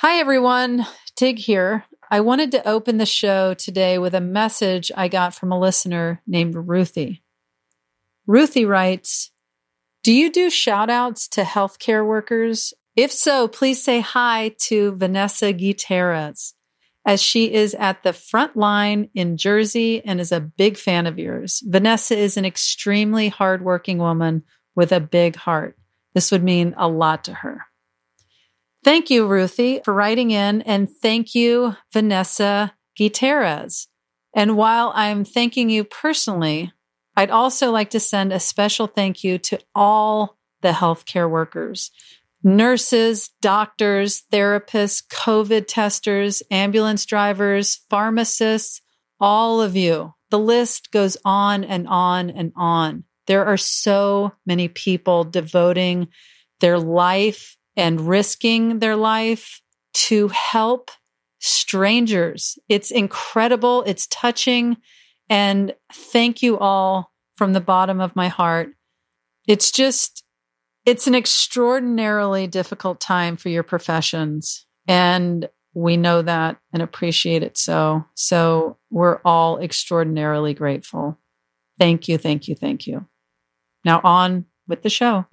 Hi, everyone. Tig here. I wanted to open the show today with a message I got from a listener named Ruthie. Ruthie writes Do you do shout outs to healthcare workers? If so, please say hi to Vanessa Gutierrez, as she is at the front line in Jersey and is a big fan of yours. Vanessa is an extremely hardworking woman with a big heart. This would mean a lot to her. Thank you, Ruthie, for writing in, and thank you, Vanessa Gutierrez. And while I'm thanking you personally, I'd also like to send a special thank you to all the healthcare workers nurses, doctors, therapists, COVID testers, ambulance drivers, pharmacists, all of you. The list goes on and on and on. There are so many people devoting their life and risking their life to help strangers. It's incredible. It's touching. And thank you all from the bottom of my heart. It's just, it's an extraordinarily difficult time for your professions. And we know that and appreciate it so. So we're all extraordinarily grateful. Thank you, thank you, thank you. Now on with the show.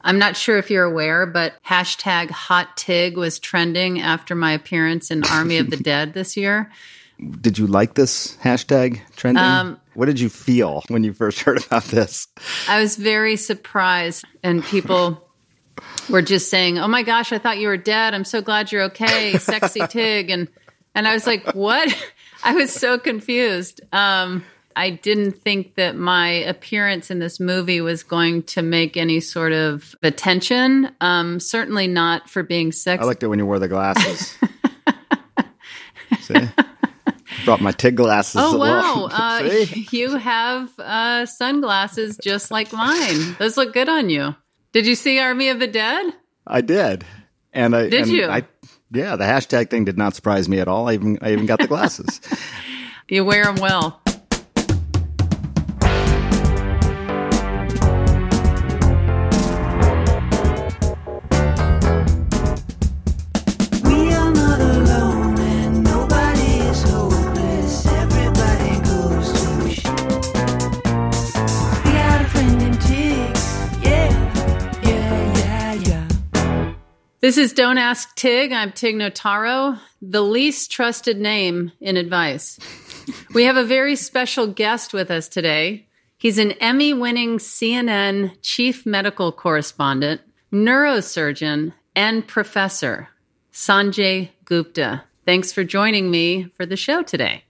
I'm not sure if you're aware, but hashtag hot tig was trending after my appearance in Army of the Dead this year. Did you like this hashtag trending? Um, what did you feel when you first heard about this? I was very surprised, and people were just saying, "Oh my gosh, I thought you were dead. I'm so glad you're okay, sexy Tig." And and I was like, "What?" I was so confused. Um, I didn't think that my appearance in this movie was going to make any sort of attention. Um, certainly not for being sexy. I liked it when you wore the glasses. See? Brought my TIG glasses. Oh wow! Uh, you have uh, sunglasses just like mine. Those look good on you. Did you see Army of the Dead? I did, and I did and you? I, yeah, the hashtag thing did not surprise me at all. I even I even got the glasses. you wear them well. This is Don't Ask Tig. I'm Tig Notaro, the least trusted name in advice. we have a very special guest with us today. He's an Emmy winning CNN chief medical correspondent, neurosurgeon, and professor, Sanjay Gupta. Thanks for joining me for the show today.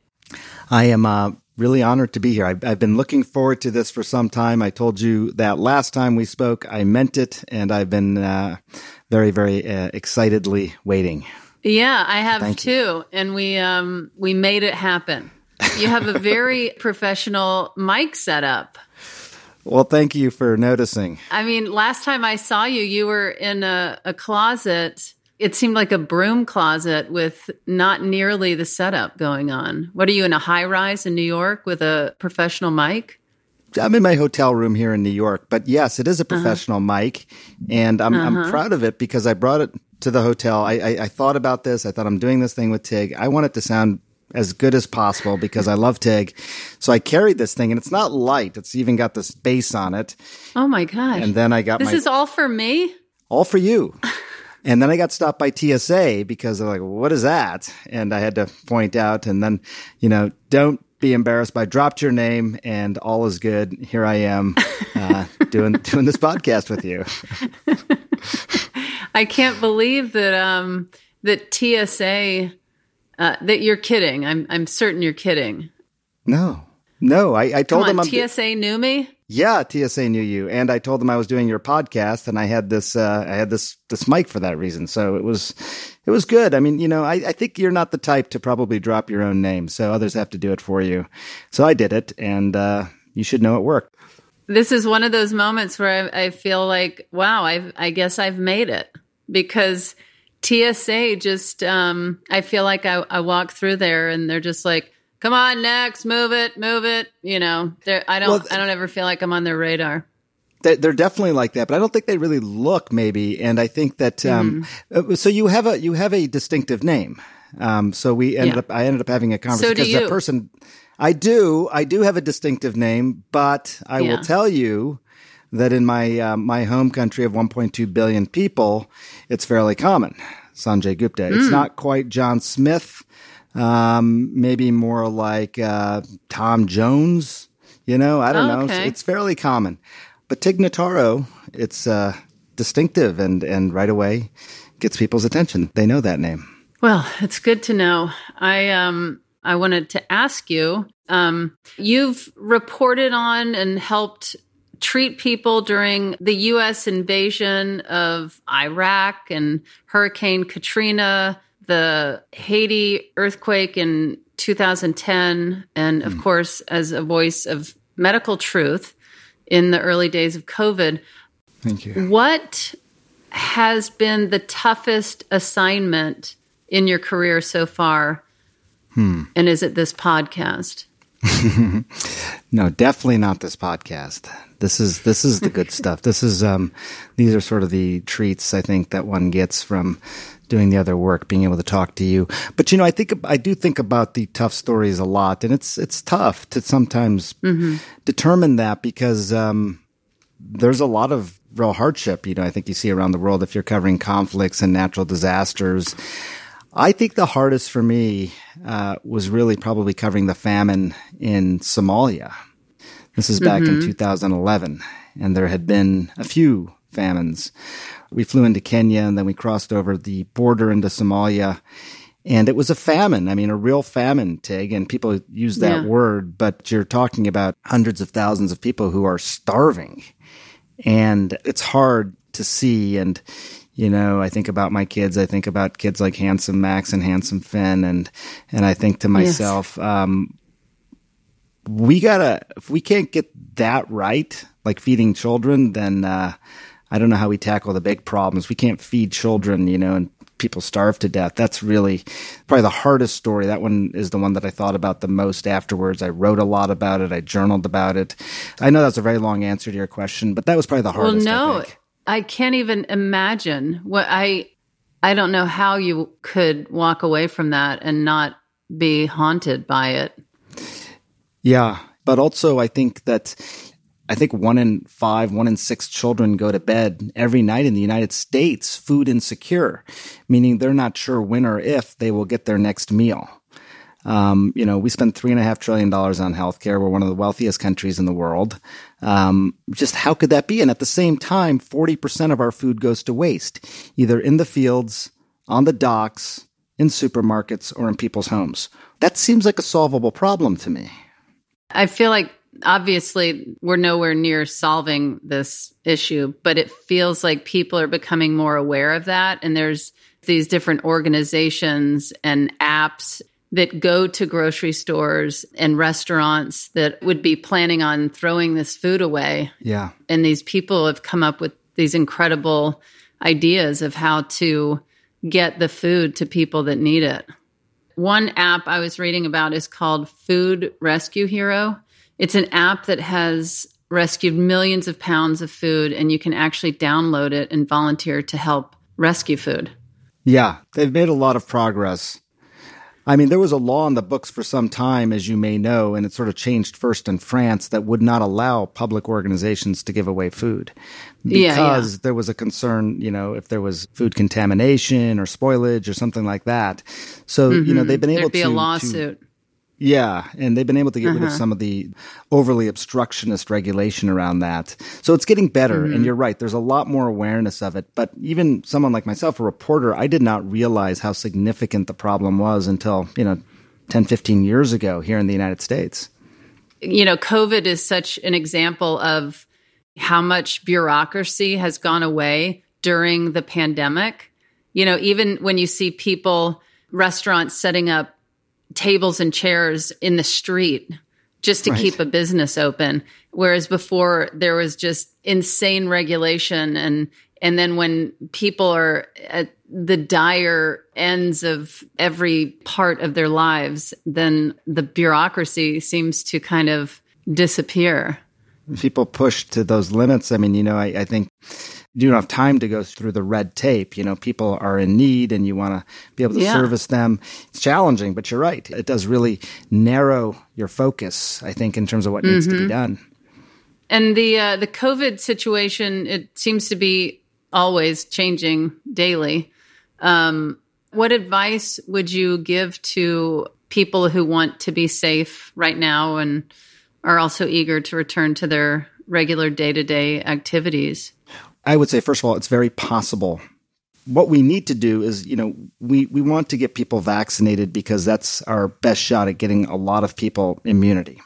I am uh, really honored to be here. I've, I've, been looking forward to this for some time. I told you that last time we spoke, I meant it, and I've been uh, very, very uh, excitedly waiting. Yeah, I have Thank too, you. and we um, we made it happen. You have a very professional mic setup. Well, thank you for noticing. I mean, last time I saw you, you were in a, a closet. It seemed like a broom closet with not nearly the setup going on. What are you in a high rise in New York with a professional mic? I'm in my hotel room here in New York, but yes, it is a uh-huh. professional uh-huh. mic, and I'm, uh-huh. I'm proud of it because I brought it to the hotel. I, I, I, thought about this. I thought I'm doing this thing with Tig. I want it to sound as good as possible because I love Tig. So I carried this thing, and it's not light. It's even got this bass on it. Oh my gosh! And then I got this my, is all for me. All for you. And then I got stopped by TSA because they're like, what is that? And I had to point out and then, you know, don't be embarrassed by dropped your name and all is good. Here I am uh, doing doing this podcast with you. I can't believe that um, that TSA uh, that you're kidding. I'm I'm certain you're kidding. No, no. I, I told Come on, them TSA knew me. Yeah, TSA knew you, and I told them I was doing your podcast, and I had this uh, I had this this mic for that reason. So it was it was good. I mean, you know, I, I think you're not the type to probably drop your own name, so others have to do it for you. So I did it, and uh, you should know it worked. This is one of those moments where I, I feel like, wow, i I guess I've made it because TSA just um, I feel like I, I walk through there and they're just like come on next move it move it you know i don't well, i don't ever feel like i'm on their radar They're definitely like that, but I don't think they really look maybe. And I think that, um, mm. so you have a, you have a distinctive name. Um, so we ended yeah. up, I ended up having a conversation because so that person, I do, I do have a distinctive name, but I yeah. will tell you that in my, uh, my home country of 1.2 billion people, it's fairly common. Sanjay Gupta. Mm. It's not quite John Smith. Um, maybe more like, uh, Tom Jones. You know, I don't oh, know. It's, it's fairly common. But Tig Notaro, it's uh, distinctive and, and right away gets people's attention. They know that name. Well, it's good to know. I um I wanted to ask you. Um, you've reported on and helped treat people during the U.S. invasion of Iraq and Hurricane Katrina, the Haiti earthquake in 2010, and of mm. course, as a voice of medical truth in the early days of COVID. Thank you. What has been the toughest assignment in your career so far? Hmm. And is it this podcast? no, definitely not this podcast. This is this is the good stuff. This is um these are sort of the treats I think that one gets from doing the other work, being able to talk to you. But you know, I think I do think about the tough stories a lot, and it's it's tough to sometimes mm-hmm. determine that because um, there's a lot of real hardship. You know, I think you see around the world if you're covering conflicts and natural disasters. I think the hardest for me uh, was really probably covering the famine in Somalia. This is back mm-hmm. in 2011, and there had been a few famines we flew into Kenya and then we crossed over the border into Somalia. And it was a famine. I mean, a real famine, Tig. And people use that yeah. word, but you're talking about hundreds of thousands of people who are starving. And it's hard to see. And, you know, I think about my kids. I think about kids like Handsome Max and Handsome Finn. And, and I think to myself, yes. um, we gotta, if we can't get that right, like feeding children, then, uh, I don't know how we tackle the big problems. We can't feed children, you know, and people starve to death. That's really probably the hardest story. That one is the one that I thought about the most afterwards. I wrote a lot about it. I journaled about it. I know that's a very long answer to your question, but that was probably the hardest. Well, no, I, I can't even imagine what I. I don't know how you could walk away from that and not be haunted by it. Yeah, but also I think that I think one in five, one in six children go to bed every night in the United States food insecure, meaning they're not sure when or if they will get their next meal. Um, you know, we spend three and a half trillion dollars on healthcare. We're one of the wealthiest countries in the world. Um, just how could that be? And at the same time, 40% of our food goes to waste, either in the fields, on the docks, in supermarkets, or in people's homes. That seems like a solvable problem to me. I feel like obviously we're nowhere near solving this issue, but it feels like people are becoming more aware of that. And there's these different organizations and apps that go to grocery stores and restaurants that would be planning on throwing this food away. Yeah. And these people have come up with these incredible ideas of how to get the food to people that need it. One app I was reading about is called Food Rescue Hero. It's an app that has rescued millions of pounds of food, and you can actually download it and volunteer to help rescue food. Yeah, they've made a lot of progress. I mean, there was a law in the books for some time, as you may know, and it sort of changed first in France that would not allow public organizations to give away food because yeah, yeah. there was a concern, you know, if there was food contamination or spoilage or something like that. So, mm-hmm. you know, mm-hmm. they've been able There'd be to, a lawsuit. To, yeah, and they've been able to get uh-huh. rid of uh-huh. some of the overly obstructionist regulation around that. So it's getting better. Mm-hmm. And you're right, there's a lot more awareness of it. But even someone like myself, a reporter, I did not realize how significant the problem was until, you know, 10, 15 years ago here in the United States. You know, COVID is such an example of how much bureaucracy has gone away during the pandemic. You know, even when you see people, restaurants setting up tables and chairs in the street just to right. keep a business open whereas before there was just insane regulation and and then when people are at the dire ends of every part of their lives then the bureaucracy seems to kind of disappear people push to those limits. I mean, you know, I, I think you don't have time to go through the red tape. You know, people are in need and you want to be able to yeah. service them. It's challenging, but you're right. It does really narrow your focus, I think, in terms of what mm-hmm. needs to be mm-hmm. done. And the uh, the COVID situation, it seems to be always changing daily. Um, what advice would you give to people who want to be safe right now and are also eager to return to their regular day to day activities? I would say, first of all, it's very possible. What we need to do is, you know, we, we want to get people vaccinated because that's our best shot at getting a lot of people immunity.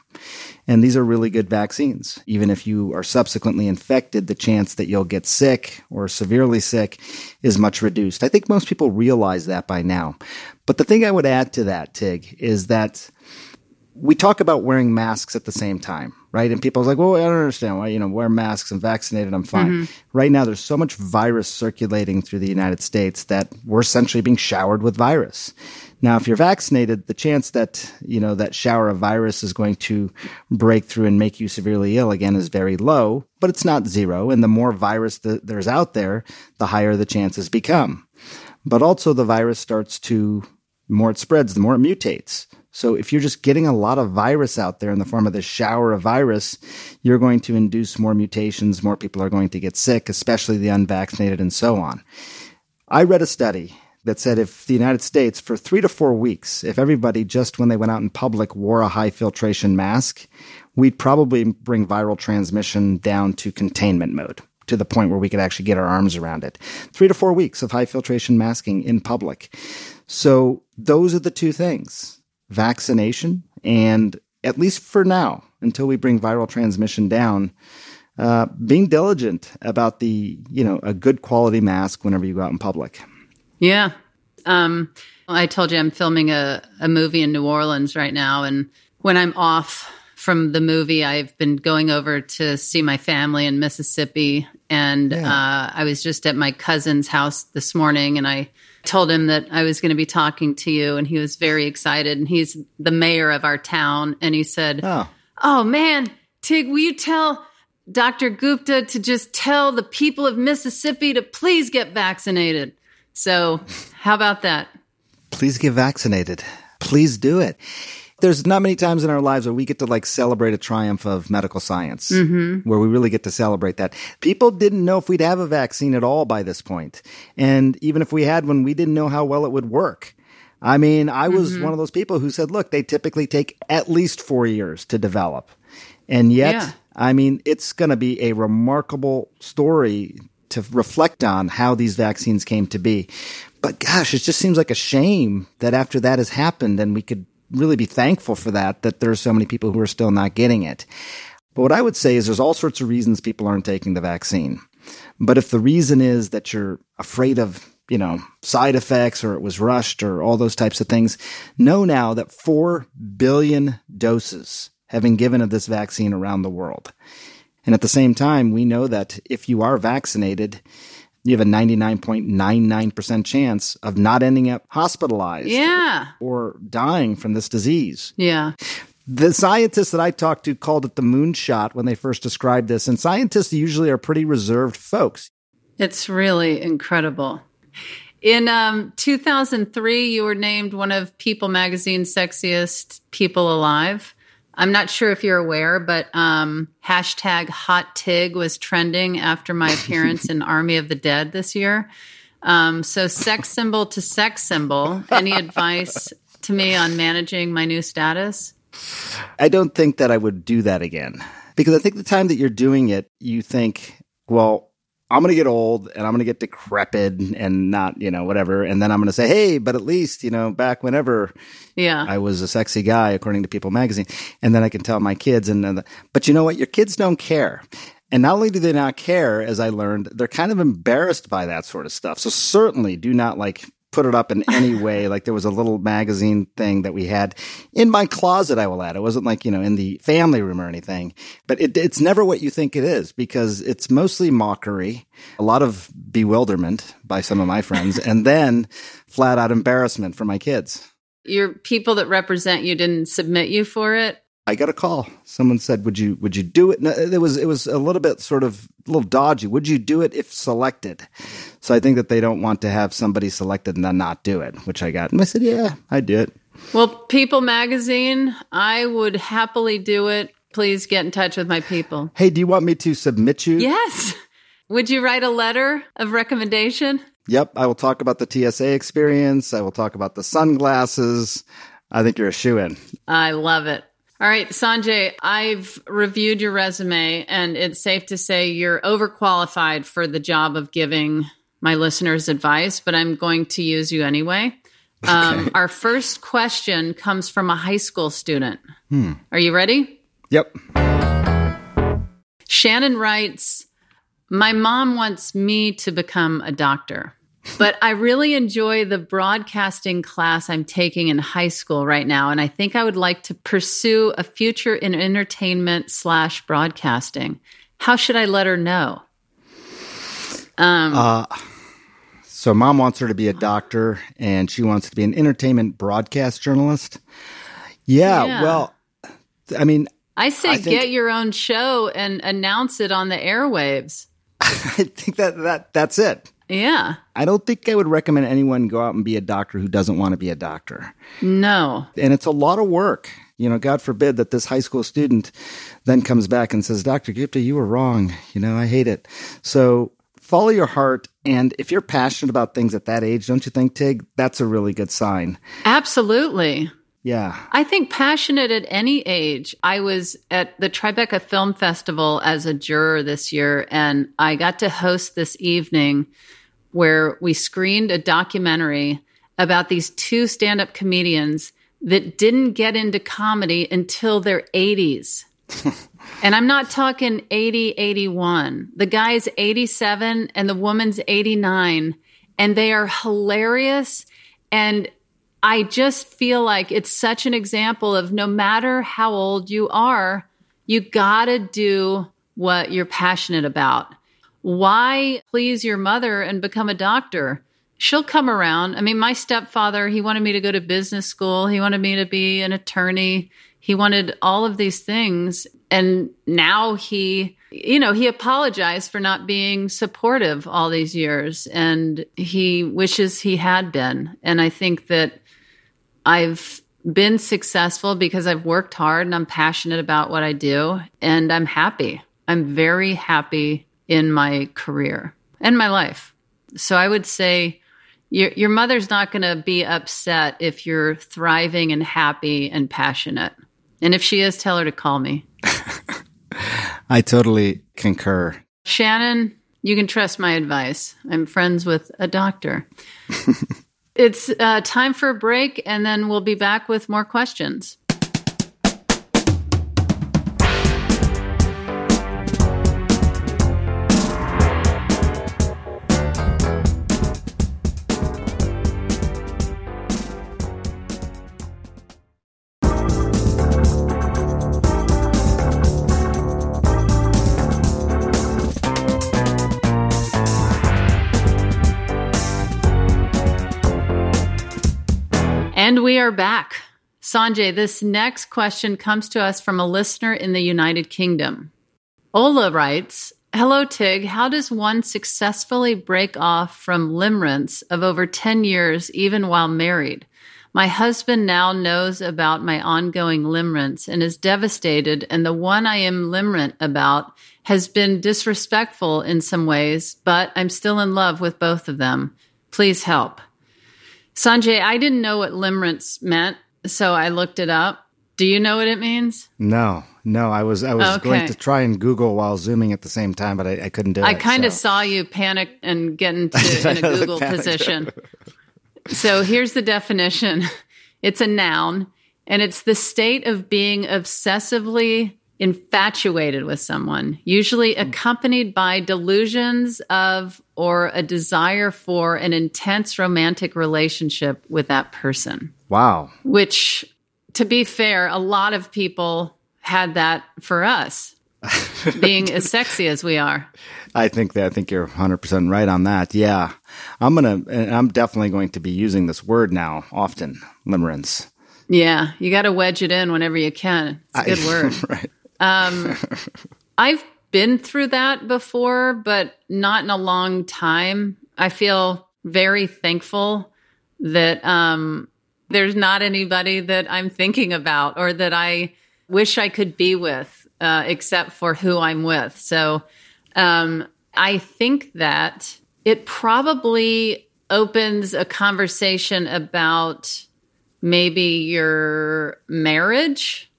And these are really good vaccines. Even if you are subsequently infected, the chance that you'll get sick or severely sick is much reduced. I think most people realize that by now. But the thing I would add to that, Tig, is that we talk about wearing masks at the same time, right? And people are like, well, I don't understand why, you know, wear masks. I'm vaccinated. I'm fine. Mm-hmm. Right now, there's so much virus circulating through the United States that we're essentially being showered with virus. Now, if you're vaccinated, the chance that, you know, that shower of virus is going to break through and make you severely ill again is very low, but it's not zero. And the more virus that there's out there, the higher the chances become. But also the virus starts to, the more it spreads, the more it mutates. So if you're just getting a lot of virus out there in the form of this shower of virus, you're going to induce more mutations. More people are going to get sick, especially the unvaccinated and so on. I read a study that said if the United States, for three to four weeks, if everybody just when they went out in public wore a high filtration mask, we'd probably bring viral transmission down to containment mode to the point where we could actually get our arms around it. Three to four weeks of high filtration masking in public. So those are the two things vaccination and at least for now, until we bring viral transmission down, uh, being diligent about the, you know, a good quality mask whenever you go out in public. Yeah. Um, I told you I'm filming a, a movie in New Orleans right now. And when I'm off from the movie, I've been going over to see my family in Mississippi. And yeah. uh, I was just at my cousin's house this morning and I told him that I was going to be talking to you. And he was very excited. And he's the mayor of our town. And he said, Oh, oh man, Tig, will you tell Dr. Gupta to just tell the people of Mississippi to please get vaccinated? So, how about that? Please get vaccinated. Please do it. There's not many times in our lives where we get to like celebrate a triumph of medical science, mm-hmm. where we really get to celebrate that. People didn't know if we'd have a vaccine at all by this point. And even if we had one, we didn't know how well it would work. I mean, I was mm-hmm. one of those people who said, look, they typically take at least four years to develop. And yet, yeah. I mean, it's going to be a remarkable story to reflect on how these vaccines came to be. But gosh, it just seems like a shame that after that has happened and we could really be thankful for that, that there are so many people who are still not getting it. But what I would say is there's all sorts of reasons people aren't taking the vaccine. But if the reason is that you're afraid of, you know, side effects or it was rushed or all those types of things, know now that 4 billion doses have been given of this vaccine around the world. And at the same time, we know that if you are vaccinated, you have a 99.99% chance of not ending up hospitalized yeah. or dying from this disease. Yeah. The scientists that I talked to called it the moonshot when they first described this, and scientists usually are pretty reserved folks. It's really incredible. In um, 2003, you were named one of People Magazine's sexiest people alive. I'm not sure if you're aware, but um, hashtag hot tig was trending after my appearance in Army of the Dead this year. Um, so, sex symbol to sex symbol. Any advice to me on managing my new status? I don't think that I would do that again because I think the time that you're doing it, you think, well, I'm going to get old and I'm going to get decrepit and not, you know, whatever. And then I'm going to say, hey, but at least, you know, back whenever yeah. I was a sexy guy, according to People magazine. And then I can tell my kids. And, uh, but you know what? Your kids don't care. And not only do they not care, as I learned, they're kind of embarrassed by that sort of stuff. So certainly do not like put it up in any way. like there was a little magazine thing that we had in my closet, I will add. It wasn't like, you know, in the family room or anything, but it, it's never what you think it is because it's mostly mockery, a lot of bewilderment by some of my friends, and then flat out embarrassment for my kids. Your people that represent you didn't submit you for it? I got a call. Someone said, "Would you would you do it?" it was it was a little bit sort of a little dodgy. Would you do it if selected? So I think that they don't want to have somebody selected and then not do it, which I got. And I said, "Yeah, I'd do it." Well, People Magazine, I would happily do it. Please get in touch with my people. Hey, do you want me to submit you? Yes. Would you write a letter of recommendation? Yep, I will talk about the TSA experience. I will talk about the sunglasses. I think you're a shoe in. I love it. All right, Sanjay, I've reviewed your resume and it's safe to say you're overqualified for the job of giving my listeners advice, but I'm going to use you anyway. Um, okay. Our first question comes from a high school student. Hmm. Are you ready? Yep. Shannon writes My mom wants me to become a doctor but I really enjoy the broadcasting class I'm taking in high school right now. And I think I would like to pursue a future in entertainment slash broadcasting. How should I let her know? Um, uh, so mom wants her to be a doctor and she wants to be an entertainment broadcast journalist. Yeah, yeah. well, I mean, I say I think, get your own show and announce it on the airwaves. I think that that that's it. Yeah. I don't think I would recommend anyone go out and be a doctor who doesn't want to be a doctor. No. And it's a lot of work. You know, God forbid that this high school student then comes back and says, Dr. Gupta, you were wrong. You know, I hate it. So follow your heart. And if you're passionate about things at that age, don't you think, Tig? That's a really good sign. Absolutely. Yeah. I think passionate at any age. I was at the Tribeca Film Festival as a juror this year, and I got to host this evening where we screened a documentary about these two stand up comedians that didn't get into comedy until their 80s. and I'm not talking 80, 81. The guy's 87 and the woman's 89, and they are hilarious. And I just feel like it's such an example of no matter how old you are, you gotta do what you're passionate about. Why please your mother and become a doctor? She'll come around. I mean, my stepfather, he wanted me to go to business school. He wanted me to be an attorney. He wanted all of these things. And now he, you know, he apologized for not being supportive all these years and he wishes he had been. And I think that I've been successful because I've worked hard and I'm passionate about what I do and I'm happy. I'm very happy in my career and my life. So I would say your your mother's not going to be upset if you're thriving and happy and passionate. And if she is, tell her to call me. I totally concur. Shannon, you can trust my advice. I'm friends with a doctor. It's uh, time for a break, and then we'll be back with more questions. Are back. Sanjay, this next question comes to us from a listener in the United Kingdom. Ola writes, Hello, Tig. How does one successfully break off from limerence of over 10 years, even while married? My husband now knows about my ongoing limerence and is devastated, and the one I am limerent about has been disrespectful in some ways, but I'm still in love with both of them. Please help. Sanjay, I didn't know what limerence meant, so I looked it up. Do you know what it means? No, no. I was I was okay. going to try and Google while zooming at the same time, but I, I couldn't do I it. I kind of so. saw you panic and get into in a Google position. so here's the definition: it's a noun, and it's the state of being obsessively infatuated with someone, usually hmm. accompanied by delusions of or a desire for an intense romantic relationship with that person. Wow. Which, to be fair, a lot of people had that for us, being as sexy as we are. I think that I think you're 100% right on that. Yeah. I'm going to I'm definitely going to be using this word now often, limerence. Yeah, you got to wedge it in whenever you can. It's a good I, word. right. Um, I've been through that before, but not in a long time. I feel very thankful that um, there's not anybody that I'm thinking about or that I wish I could be with, uh, except for who I'm with. So um, I think that it probably opens a conversation about maybe your marriage.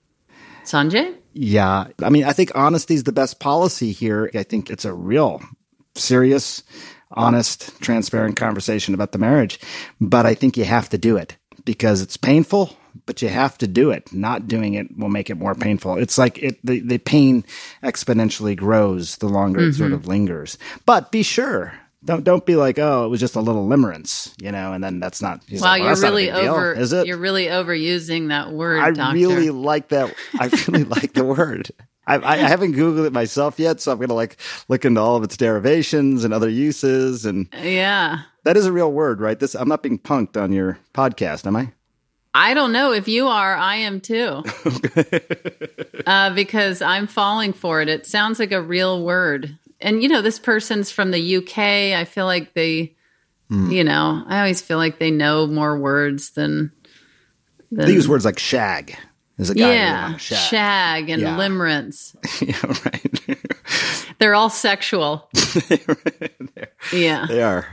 Sanjay? Yeah. I mean, I think honesty is the best policy here. I think it's a real serious, honest, transparent conversation about the marriage. But I think you have to do it because it's painful, but you have to do it. Not doing it will make it more painful. It's like it, the, the pain exponentially grows the longer mm-hmm. it sort mm-hmm. of lingers. But be sure don't don't be like, oh, it was just a little limerence, you know, and then that's not. Wow, like, well, you're really over. Deal, is it? You're really overusing that word. I doctor. really like that. I really like the word. I, I, haven't googled it myself yet, so I'm gonna like look into all of its derivations and other uses. And yeah, that is a real word, right? This I'm not being punked on your podcast, am I? I don't know if you are. I am too, uh, because I'm falling for it. It sounds like a real word and you know, this person's from the UK. I feel like they, mm. you know, I always feel like they know more words than. than they use words like shag. There's a guy yeah, shag. shag. and yeah. limerence. yeah, right. They're all sexual. yeah, they are.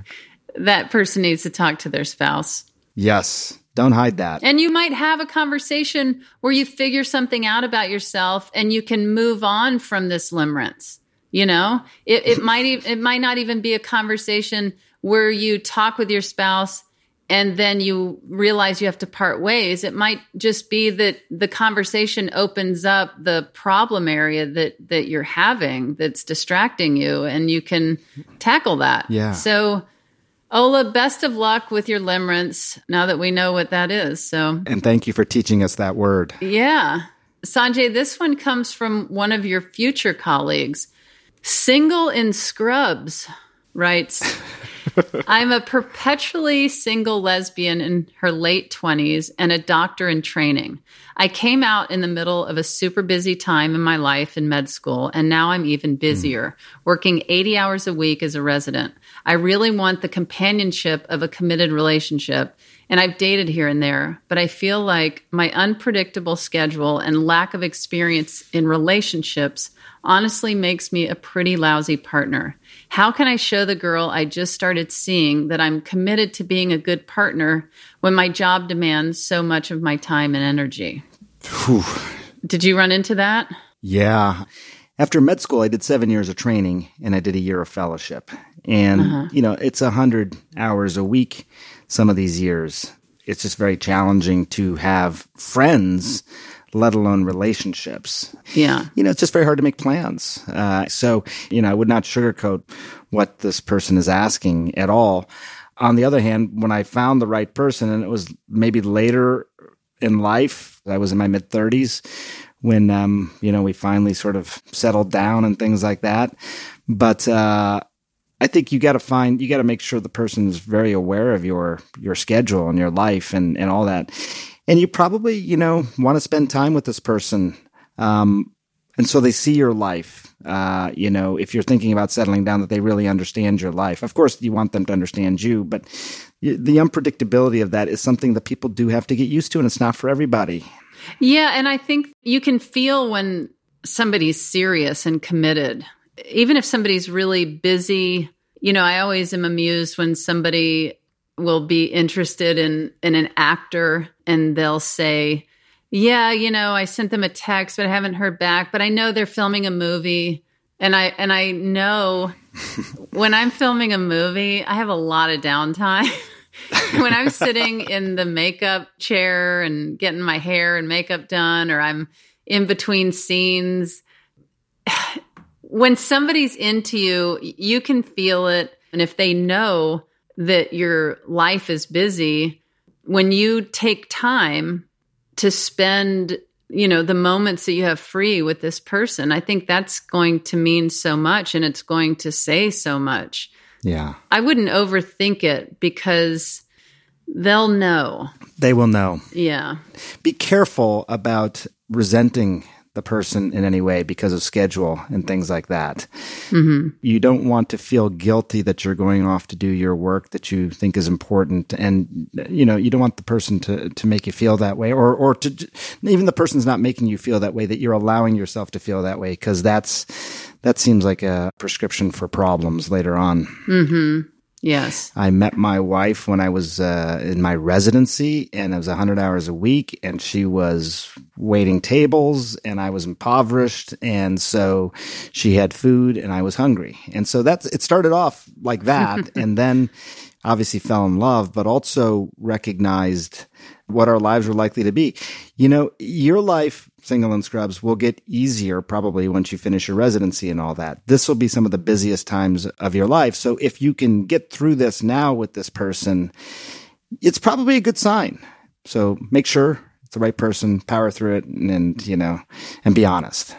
That person needs to talk to their spouse. Yes. Don't hide that. And you might have a conversation where you figure something out about yourself and you can move on from this limerence. You know, it, it might it might not even be a conversation where you talk with your spouse and then you realize you have to part ways. It might just be that the conversation opens up the problem area that that you're having that's distracting you, and you can tackle that. Yeah. So. Ola, best of luck with your limerence now that we know what that is. So, and thank you for teaching us that word. Yeah. Sanjay, this one comes from one of your future colleagues. Single in Scrubs writes I'm a perpetually single lesbian in her late 20s and a doctor in training. I came out in the middle of a super busy time in my life in med school, and now I'm even busier, mm. working 80 hours a week as a resident. I really want the companionship of a committed relationship, and I've dated here and there, but I feel like my unpredictable schedule and lack of experience in relationships honestly makes me a pretty lousy partner. How can I show the girl I just started seeing that I'm committed to being a good partner when my job demands so much of my time and energy? Whew. Did you run into that? Yeah. After med school, I did seven years of training and I did a year of fellowship. And, uh-huh. you know, it's a hundred hours a week some of these years. It's just very challenging to have friends let alone relationships. Yeah. You know, it's just very hard to make plans. Uh, so, you know, I would not sugarcoat what this person is asking at all. On the other hand, when I found the right person, and it was maybe later in life, I was in my mid 30s when, um, you know, we finally sort of settled down and things like that. But, uh, I think you got to find, you got to make sure the person is very aware of your, your schedule and your life and, and all that and you probably you know want to spend time with this person. Um, and so they see your life uh, you know if you're thinking about settling down that they really understand your life. Of course you want them to understand you but the unpredictability of that is something that people do have to get used to and it's not for everybody. Yeah and i think you can feel when somebody's serious and committed. Even if somebody's really busy you know i always am amused when somebody will be interested in in an actor and they'll say, "Yeah, you know, I sent them a text, but I haven't heard back, but I know they're filming a movie." And I and I know when I'm filming a movie, I have a lot of downtime. when I'm sitting in the makeup chair and getting my hair and makeup done or I'm in between scenes, when somebody's into you, you can feel it. And if they know that your life is busy, when you take time to spend, you know, the moments that you have free with this person, I think that's going to mean so much and it's going to say so much. Yeah. I wouldn't overthink it because they'll know. They will know. Yeah. Be careful about resenting the person in any way because of schedule and things like that. Mm-hmm. You don't want to feel guilty that you're going off to do your work that you think is important, and you know you don't want the person to to make you feel that way, or or to even the person's not making you feel that way that you're allowing yourself to feel that way because that's that seems like a prescription for problems later on. Mm-hmm. Yes. I met my wife when I was uh, in my residency, and it was 100 hours a week, and she was waiting tables, and I was impoverished. And so she had food, and I was hungry. And so that's it started off like that. and then obviously fell in love, but also recognized what our lives were likely to be. You know, your life single and scrubs will get easier probably once you finish your residency and all that. This will be some of the busiest times of your life. So if you can get through this now with this person, it's probably a good sign. So make sure it's the right person, power through it and, and you know, and be honest.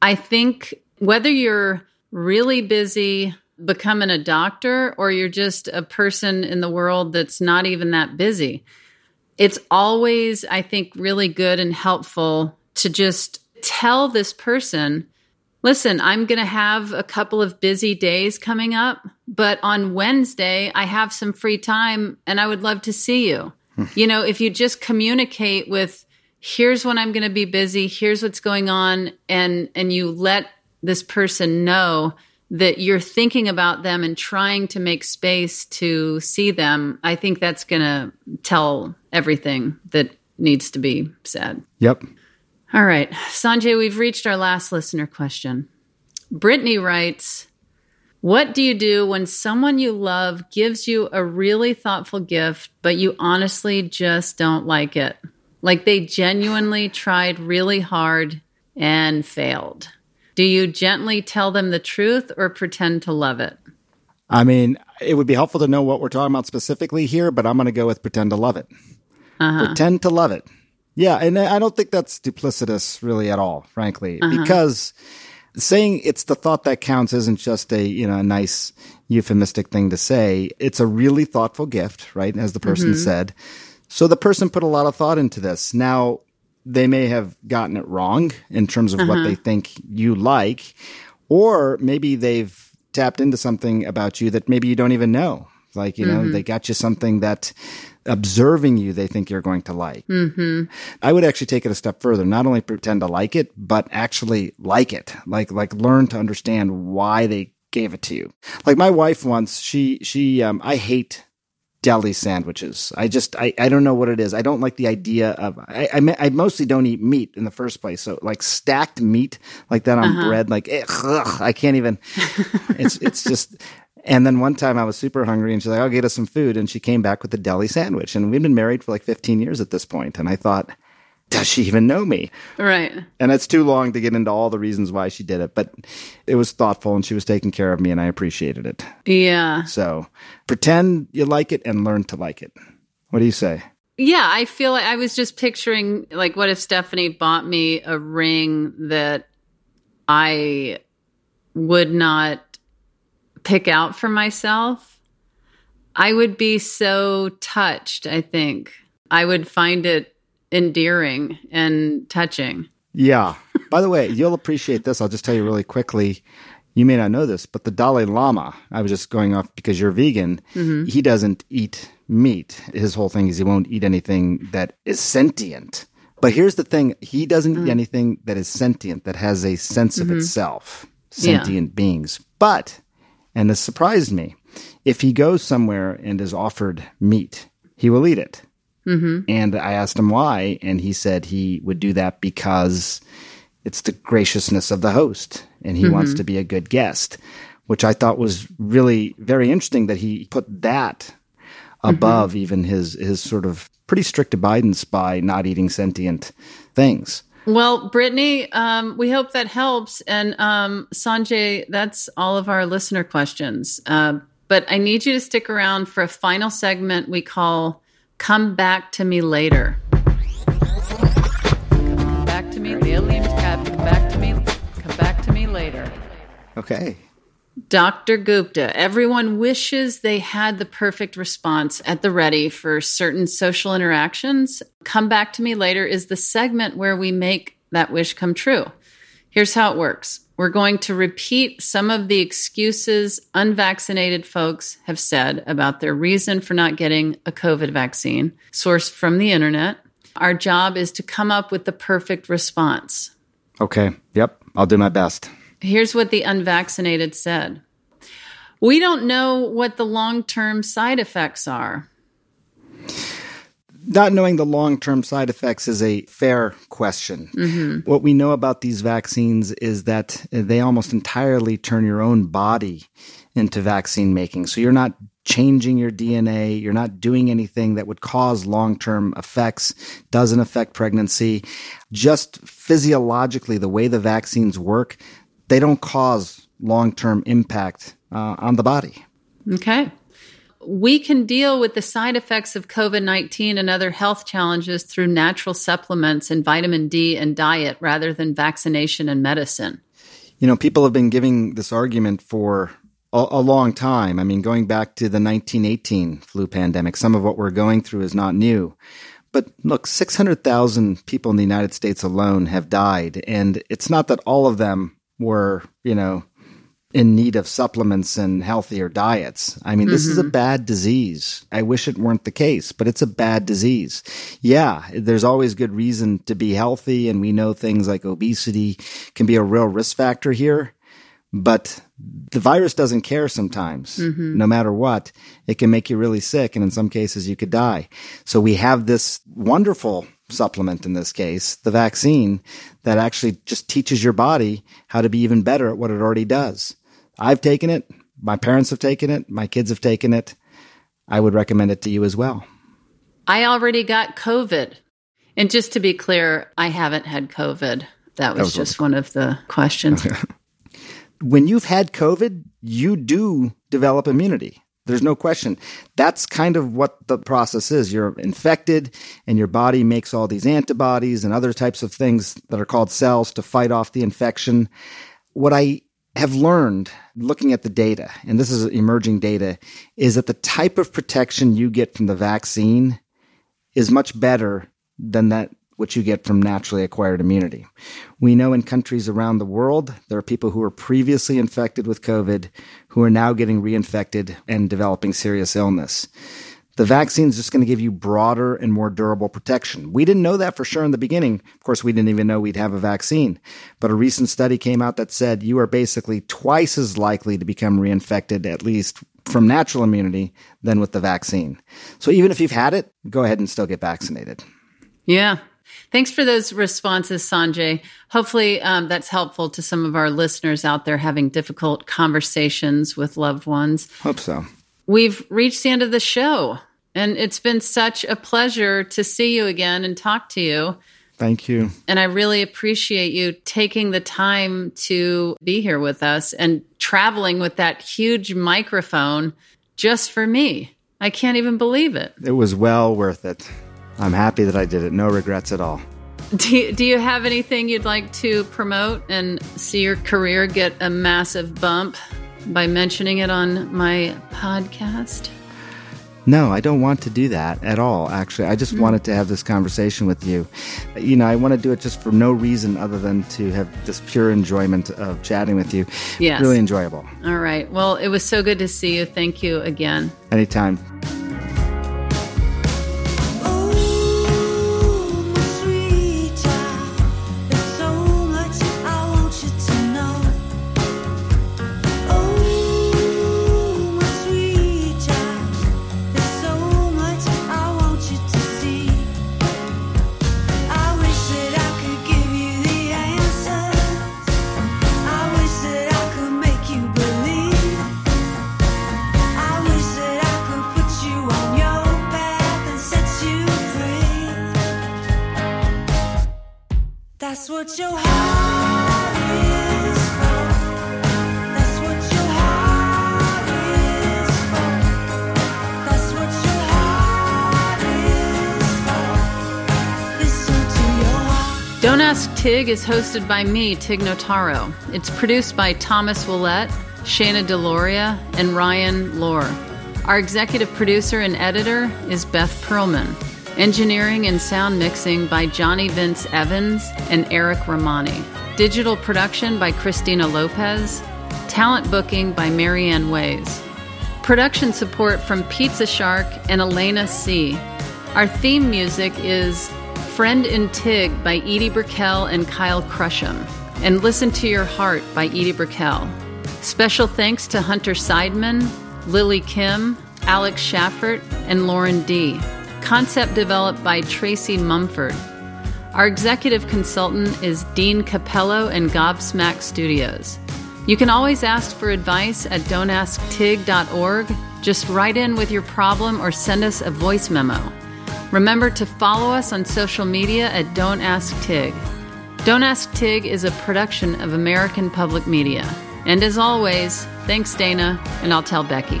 I think whether you're really busy becoming a doctor or you're just a person in the world that's not even that busy, it's always, I think, really good and helpful to just tell this person, listen, I'm going to have a couple of busy days coming up, but on Wednesday, I have some free time and I would love to see you. Hmm. you know, if you just communicate with, here's when I'm going to be busy, here's what's going on, and, and you let this person know that you're thinking about them and trying to make space to see them, I think that's going to tell everything that needs to be said. Yep. All right. Sanjay, we've reached our last listener question. Brittany writes, What do you do when someone you love gives you a really thoughtful gift, but you honestly just don't like it? Like they genuinely tried really hard and failed. Do you gently tell them the truth or pretend to love it? I mean, it would be helpful to know what we're talking about specifically here, but I'm going to go with pretend to love it. Uh-huh. Pretend to love it. Yeah, and I don't think that's duplicitous really at all, frankly, uh-huh. because saying it's the thought that counts isn't just a, you know, a nice euphemistic thing to say. It's a really thoughtful gift, right? As the person mm-hmm. said. So the person put a lot of thought into this. Now, they may have gotten it wrong in terms of uh-huh. what they think you like, or maybe they've tapped into something about you that maybe you don't even know. Like, you know, mm-hmm. they got you something that observing you they think you're going to like. Mm-hmm. I would actually take it a step further. Not only pretend to like it, but actually like it. Like like learn to understand why they gave it to you. Like my wife once, she she um, I hate deli sandwiches. I just I, I don't know what it is. I don't like the idea of I, I, I mostly don't eat meat in the first place. So like stacked meat like that on uh-huh. bread, like ugh, I can't even. it's it's just and then one time I was super hungry and she's like, I'll get us some food. And she came back with a deli sandwich. And we'd been married for like 15 years at this point. And I thought, does she even know me? Right. And it's too long to get into all the reasons why she did it, but it was thoughtful and she was taking care of me and I appreciated it. Yeah. So pretend you like it and learn to like it. What do you say? Yeah, I feel like I was just picturing like what if Stephanie bought me a ring that I would not pick out for myself, I would be so touched, I think. I would find it endearing and touching. Yeah. By the way, you'll appreciate this. I'll just tell you really quickly. You may not know this, but the Dalai Lama, I was just going off because you're vegan, mm-hmm. he doesn't eat meat. His whole thing is he won't eat anything that is sentient. But here's the thing he doesn't mm-hmm. eat mm. anything that is sentient, that has a sense of mm-hmm. itself, sentient yeah. beings. But and this surprised me. If he goes somewhere and is offered meat, he will eat it. Mm-hmm. And I asked him why, and he said he would do that because it's the graciousness of the host, and he mm-hmm. wants to be a good guest, which I thought was really very interesting that he put that above mm-hmm. even his his sort of pretty strict abidance by not eating sentient things. Well, Brittany, um, we hope that helps. And um, Sanjay, that's all of our listener questions. Uh, but I need you to stick around for a final segment we call Come Back to Me Later. Come back to me, the aliens come back to me, come back to me later. Okay. Dr. Gupta, everyone wishes they had the perfect response at the ready for certain social interactions. Come Back to Me Later is the segment where we make that wish come true. Here's how it works we're going to repeat some of the excuses unvaccinated folks have said about their reason for not getting a COVID vaccine, sourced from the internet. Our job is to come up with the perfect response. Okay. Yep. I'll do my best. Here's what the unvaccinated said We don't know what the long term side effects are. Not knowing the long term side effects is a fair question. Mm-hmm. What we know about these vaccines is that they almost entirely turn your own body into vaccine making. So you're not changing your DNA. You're not doing anything that would cause long term effects, doesn't affect pregnancy. Just physiologically, the way the vaccines work, they don't cause long term impact uh, on the body. Okay. We can deal with the side effects of COVID 19 and other health challenges through natural supplements and vitamin D and diet rather than vaccination and medicine. You know, people have been giving this argument for a, a long time. I mean, going back to the 1918 flu pandemic, some of what we're going through is not new. But look, 600,000 people in the United States alone have died. And it's not that all of them were, you know, in need of supplements and healthier diets. I mean, this mm-hmm. is a mm-hmm. bad disease. I wish it weren't the case, but it's a bad disease. Yeah, there's always good reason to be healthy. And we know things like obesity can be a real risk factor here. But the virus doesn't care sometimes, mm-hmm. no matter what. It can make you really sick. And in some cases, you could die. So we have this wonderful supplement in this case, the vaccine that actually just teaches your body how to be even better at what it already does. I've taken it. My parents have taken it. My kids have taken it. I would recommend it to you as well. I already got COVID. And just to be clear, I haven't had COVID. That was, that was just one of the questions. when you've had COVID, you do develop immunity. There's no question. That's kind of what the process is. You're infected and your body makes all these antibodies and other types of things that are called cells to fight off the infection. What I have learned looking at the data, and this is emerging data, is that the type of protection you get from the vaccine is much better than that which you get from naturally acquired immunity. We know in countries around the world, there are people who were previously infected with COVID who are now getting reinfected and developing serious illness. The vaccine is just going to give you broader and more durable protection. We didn't know that for sure in the beginning. Of course, we didn't even know we'd have a vaccine. But a recent study came out that said you are basically twice as likely to become reinfected, at least from natural immunity, than with the vaccine. So even if you've had it, go ahead and still get vaccinated. Yeah, Thanks for those responses, Sanjay. Hopefully, um, that's helpful to some of our listeners out there having difficult conversations with loved ones. Hope so. We've reached the end of the show, and it's been such a pleasure to see you again and talk to you. Thank you. And I really appreciate you taking the time to be here with us and traveling with that huge microphone just for me. I can't even believe it. It was well worth it. I'm happy that I did it. No regrets at all. Do you, do you have anything you'd like to promote and see your career get a massive bump by mentioning it on my podcast? No, I don't want to do that at all, actually. I just mm. wanted to have this conversation with you. You know, I want to do it just for no reason other than to have this pure enjoyment of chatting with you. Yes. Really enjoyable. All right. Well, it was so good to see you. Thank you again. Anytime. Don't Ask Tig is hosted by me, Tig Notaro. It's produced by Thomas Willett. Shana Deloria, and Ryan Lohr. Our executive producer and editor is Beth Perlman. Engineering and sound mixing by Johnny Vince Evans and Eric Romani. Digital production by Christina Lopez. Talent booking by Marianne Ways. Production support from Pizza Shark and Elena C. Our theme music is Friend in Tig by Edie Brickell and Kyle Crusham, and Listen to Your Heart by Edie Brickell. Special thanks to Hunter Seidman, Lily Kim, Alex Schaffert, and Lauren D. Concept developed by Tracy Mumford. Our executive consultant is Dean Cappello and Gobsmack Studios. You can always ask for advice at don'tasktig.org. Just write in with your problem or send us a voice memo. Remember to follow us on social media at Don't Ask Tig. Don't Ask Tig is a production of American Public Media. And as always, thanks, Dana, and I'll tell Becky.